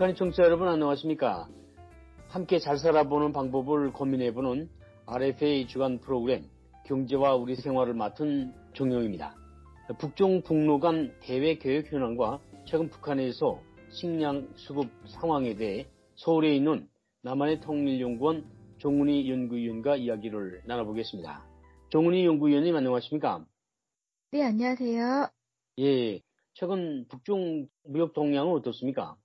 북한의 청취자 여러분 안녕하십니까? 함께 잘 살아보는 방법을 고민해보는 RFA 주간 프로그램 경제와 우리 생활을 맡은 종영입니다. 북중 북로 간 대외 교육 현황과 최근 북한에서 식량 수급 상황에 대해 서울에 있는 남한의 통일연구원 종훈이 연구위원과 이야기를 나눠보겠습니다. 종훈이 연구위원님 안녕하십니까? 네, 안녕하세요. 예, 최근 북중 무역 동향은 어떻습니까?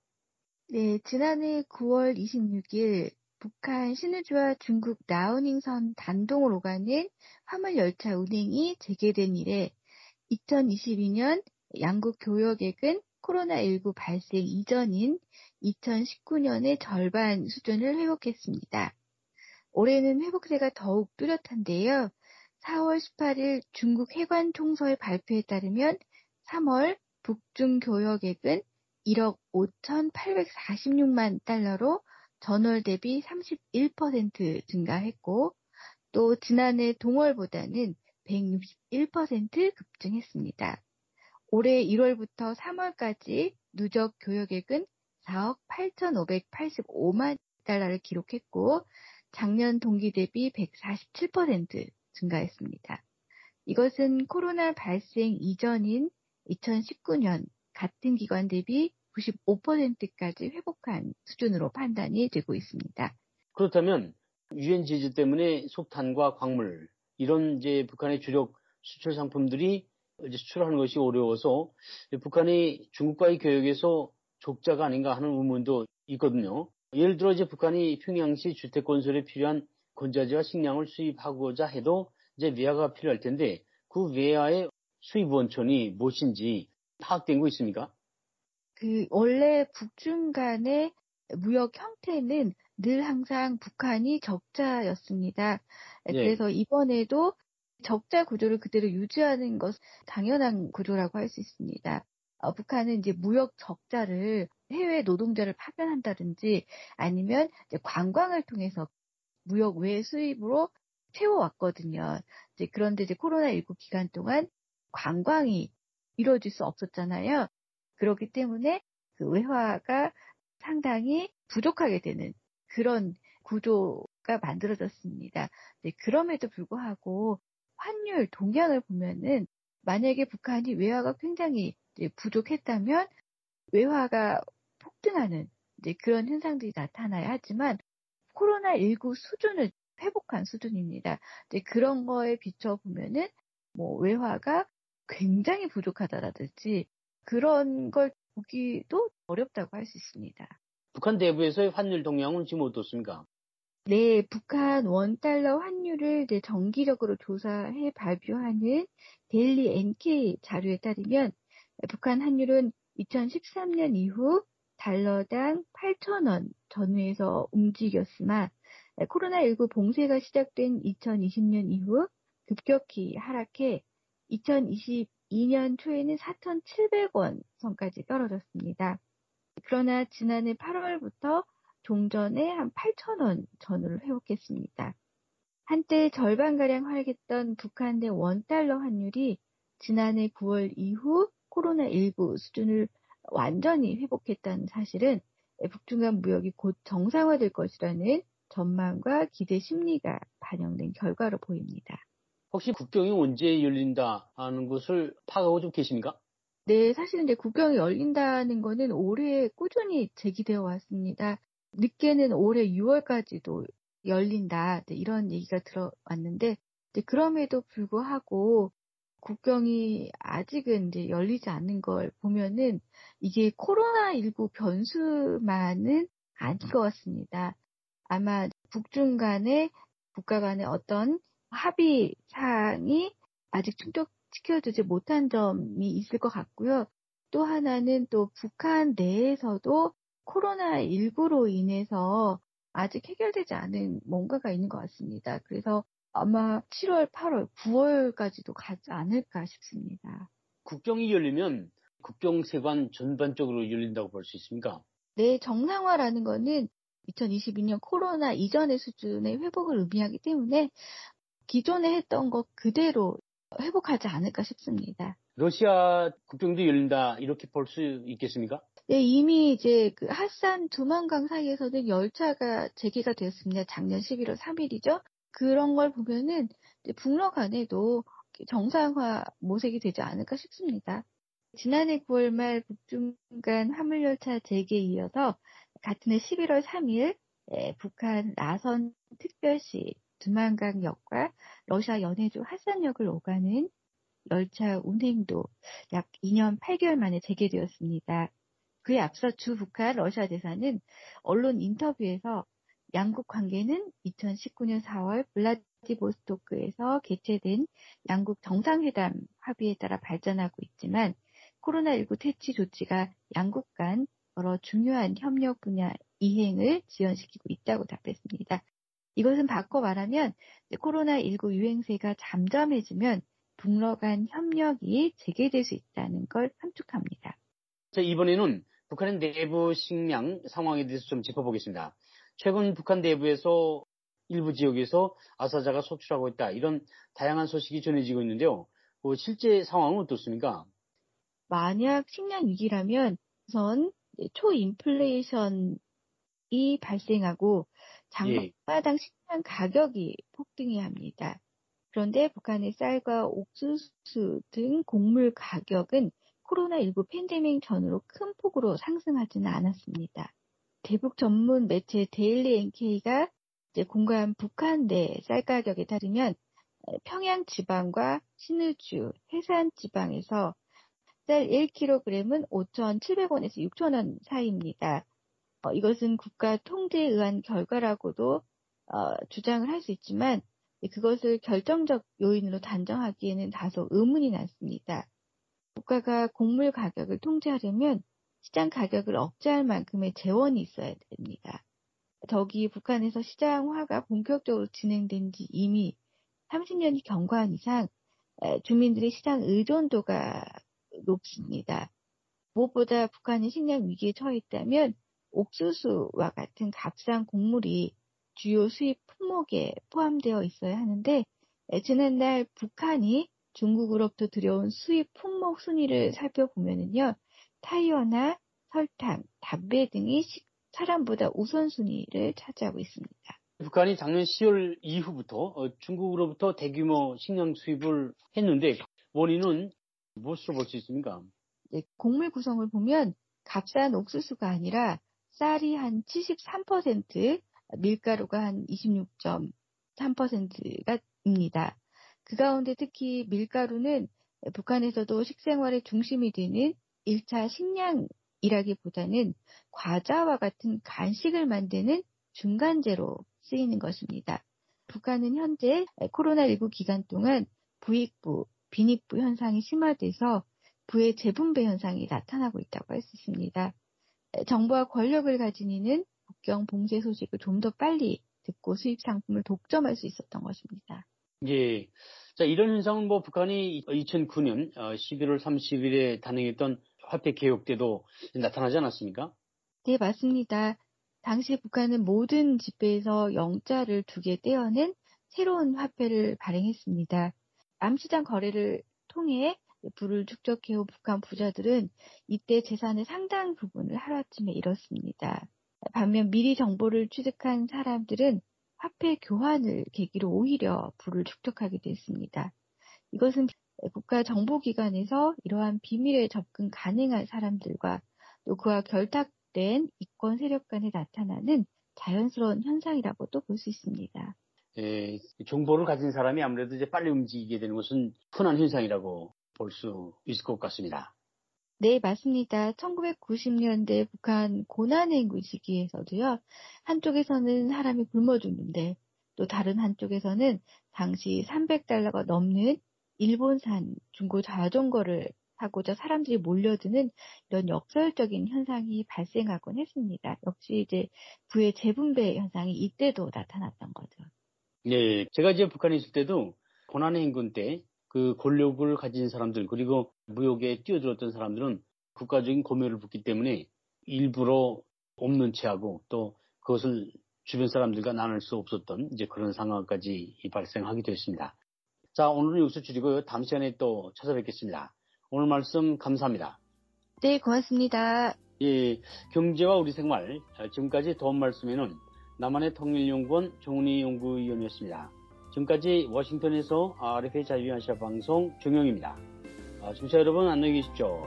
네, 지난해 9월 26일 북한 신우주와 중국 라오닝선 단독을 오가는 화물 열차 운행이 재개된 이래 2022년 양국 교역액은 코로나19 발생 이전인 2019년의 절반 수준을 회복했습니다. 올해는 회복세가 더욱 뚜렷한데요. 4월 18일 중국 해관 총서의 발표에 따르면 3월 북중 교역액은 1억 5,846만 달러로 전월 대비 31% 증가했고 또 지난해 동월보다는 161% 급증했습니다. 올해 1월부터 3월까지 누적 교역액은 4억 8,585만 달러를 기록했고 작년 동기 대비 147% 증가했습니다. 이것은 코로나 발생 이전인 2019년 같은 기간 대비 95%까지 회복한 수준으로 판단이 되고 있습니다. 그렇다면 유엔 제재 때문에 석탄과 광물 이런 이제 북한의 주력 수출 상품들이 이제 수출하는 것이 어려워서 북한이 중국과의 교역에서 적자가 아닌가 하는 의문도 있거든요. 예를 들어 이제 북한이 평양시 주택 건설에 필요한 건자재와 식량을 수입하고자 해도 이제 외화가 필요할 텐데 그 외화의 수입 원천이 무엇인지 파악된 거 있습니까? 그 원래 북중 간의 무역 형태는 늘 항상 북한이 적자였습니다. 예. 그래서 이번에도 적자 구조를 그대로 유지하는 것 당연한 구조라고 할 수 있습니다. 어, 북한은 이제 무역 적자를 해외 노동자를 파견한다든지 아니면 관광을 통해서 무역 외 수입으로 채워왔거든요. 이제 그런데 이제 코로나19 기간 동안 관광이 이루어질 수 없었잖아요. 그렇기 때문에 그 외화가 상당히 부족하게 되는 그런 구조가 만들어졌습니다. 네, 그럼에도 불구하고 환율 동향을 보면은 만약에 북한이 외화가 굉장히 부족했다면 외화가 폭등하는 그런 현상들이 나타나야 하지만 코로나19 수준을 회복한 수준입니다. 그런 거에 비춰 보면은 뭐 외화가 굉장히 부족하다라든지 그런 걸 보기도 어렵다고 할 수 있습니다. 북한 내부에서의 환율 동향은 지금 어떻습니까? 네, 북한 원달러 환율을 정기적으로 조사해 발표하는 데일리 NK 자료에 따르면 북한 환율은 2013년 이후 달러당 8,000원 전후에서 움직였으나 코로나19 봉쇄가 시작된 2020년 이후 급격히 하락해 2020 2년 초에는 4,700원 선까지 떨어졌습니다. 그러나 지난해 8월부터 종전에 한 8,000원 전후를 회복했습니다. 한때 절반가량 하락했던 북한 내 원달러 환율이 지난해 9월 이후 코로나19 수준을 완전히 회복했다는 사실은 북중 간 무역이 곧 정상화될 것이라는 전망과 기대 심리가 반영된 결과로 보입니다. 혹시 국경이 언제 열린다 하는 것을 파악하고 좀 계십니까? 네, 사실은 이제 국경이 열린다는 거는 올해 꾸준히 제기되어 왔습니다. 늦게는 올해 6월까지도 열린다 이런 얘기가 들어왔는데 그럼에도 불구하고 국경이 아직은 이제 열리지 않는 걸 보면은 이게 코로나19 변수만은 아닌 것 같습니다. 아마 북중 간의 국가 간의 어떤 합의 사항이 아직 충족시켜주지 못한 점이 있을 것 같고요. 또 하나는 또 북한 내에서도 코로나19로 인해서 아직 해결되지 않은 뭔가가 있는 것 같습니다. 그래서 아마 7월, 8월, 9월까지도 가지 않을까 싶습니다. 국경이 열리면 국경세관 전반적으로 열린다고 볼 수 있습니까? 네, 정상화라는 거는 2022년 코로나 이전의 수준의 회복을 의미하기 때문에 기존에 했던 것 그대로 회복하지 않을까 싶습니다. 러시아 국경도 열린다 이렇게 볼 수 있겠습니까? 네, 이미 이제 그 핫산 두만강 사이에서는 열차가 재개가 되었습니다. 작년 11월 3일이죠. 그런 걸 보면은 북러 간에도 정상화 모색이 되지 않을까 싶습니다. 지난해 9월 말 북중간 화물열차 재개에 이어서 같은 해 11월 3일 북한 나선 특별시 두만강역과 러시아 연해주 하산역을 오가는 열차 운행도 약 2년 8개월 만에 재개되었습니다. 그에 앞서 주 북한 러시아 대사는 언론 인터뷰에서 양국 관계는 2019년 4월 블라디보스토크에서 개최된 양국 정상회담 합의에 따라 발전하고 있지만 코로나19 퇴치 조치가 양국 간 여러 중요한 협력 분야 이행을 지연시키고 있다고 답했습니다. 이것은 바꿔 말하면 코로나19 유행세가 잠잠해지면 북러 간 협력이 재개될 수 있다는 걸 함축합니다. 자, 이번에는 북한의 내부 식량 상황에 대해서 좀 짚어보겠습니다. 최근 북한 내부에서 일부 지역에서 아사자가 속출하고 있다. 이런 다양한 소식이 전해지고 있는데요. 그 실제 상황은 어떻습니까? 만약 식량 위기라면 우선 초인플레이션이 발생하고 장마당 예. 식량 가격이 폭등해야 합니다. 그런데 북한의 쌀과 옥수수 등 곡물 가격은 코로나19 팬데믹 전후로 큰 폭으로 상승하지는 않았습니다. 대북 전문 매체 데일리 NK가 공개한 북한 내 쌀 가격에 따르면 평양 지방과 신의주, 해산 지방에서 쌀 1kg은 5,700원에서 6,000원 사이입니다. 어, 이것은 국가 통제에 의한 결과라고도 어, 주장을 할 수 있지만 그것을 결정적 요인으로 단정하기에는 다소 의문이 났습니다. 국가가 곡물 가격을 통제하려면 시장 가격을 억제할 만큼의 재원이 있어야 됩니다. 더기 북한에서 시장화가 본격적으로 진행된 지 이미 30년이 경과한 이상 주민들의 시장 의존도가 높습니다. 무엇보다 북한이 식량 위기에 처해 있다면 옥수수와 같은 값싼 곡물이 주요 수입 품목에 포함되어 있어야 하는데 지난달 북한이 중국으로부터 들여온 수입 품목 순위를 살펴보면요. 타이어나 설탕, 담배 등이 사람보다 우선순위를 차지하고 있습니다. 북한이 작년 10월 이후부터 어, 중국으로부터 대규모 식량 수입을 했는데 원인은 무엇으로 볼 수 있습니까? 네, 곡물 구성을 보면 값싼 옥수수가 아니라 쌀이 한 73%, 밀가루가 한 26.3%가입니다. 그 가운데 특히 밀가루는 북한에서도 식생활의 중심이 되는 1차 식량이라기보다는 과자와 같은 간식을 만드는 중간재로 쓰이는 것입니다. 북한은 현재 코로나19 기간 동안 부익부, 빈익부 현상이 심화돼서 부의 재분배 현상이 나타나고 있다고 할 수 있습니다. 정부와 권력을 가진 이는 국경 봉쇄 소식을 좀 더 빨리 듣고 수입 상품을 독점할 수 있었던 것입니다. 예. 자, 이런 현상은 뭐 북한이 2009년 11월 30일에 단행했던 화폐 개혁 때도 나타나지 않았습니까? 네, 맞습니다. 당시 북한은 모든 지폐에서 영자를 두 개 떼어낸 새로운 화폐를 발행했습니다. 암시장 거래를 통해 부를 축적해온 북한 부자들은 이때 재산의 상당 부분을 하루아침에 잃었습니다. 반면 미리 정보를 취득한 사람들은 화폐 교환을 계기로 오히려 부를 축적하게 됐습니다. 이것은 국가 정보기관에서 이러한 비밀에 접근 가능한 사람들과 또 그와 결탁된 이권 세력 간에 나타나는 자연스러운 현상이라고도 볼 수 있습니다. 예, 정보를 가진 사람이 아무래도 이제 빨리 움직이게 되는 것은 흔한 현상이라고 볼 수 있을 것 같습니다. 네, 맞습니다. 1990년대 북한 고난행군 시기에서도요, 한쪽에서는 사람이 굶어 죽는데, 또 다른 한쪽에서는 당시 300달러가 넘는 일본산 중고 자전거를 하고자 사람들이 몰려드는 이런 역설적인 현상이 발생하곤 했습니다. 역시 이제 부의 재분배 현상이 이때도 나타났던 거죠. 네, 제가 이제 북한에 있을 때도 고난의 행군 때 그 권력을 가진 사람들 그리고 무역에 뛰어들었던 사람들은 국가적인 고멸을 붙기 때문에 일부러 없는 체하고 또 그것을 주변 사람들과 나눌 수 없었던 이제 그런 상황까지 발생하기도 했습니다. 자, 오늘은 여기서 줄이고요. 다음 시간에 또 찾아뵙겠습니다. 오늘 말씀 감사합니다. 네, 고맙습니다. 예, 경제와 우리 생활 지금까지 도움 말씀에는 남한의 통일연구원 정훈희 연구위원이었습니다. 지금까지 워싱턴에서 RFA 자유아시아 방송 종영입니다. 청취자 여러분 안녕히 계십시오.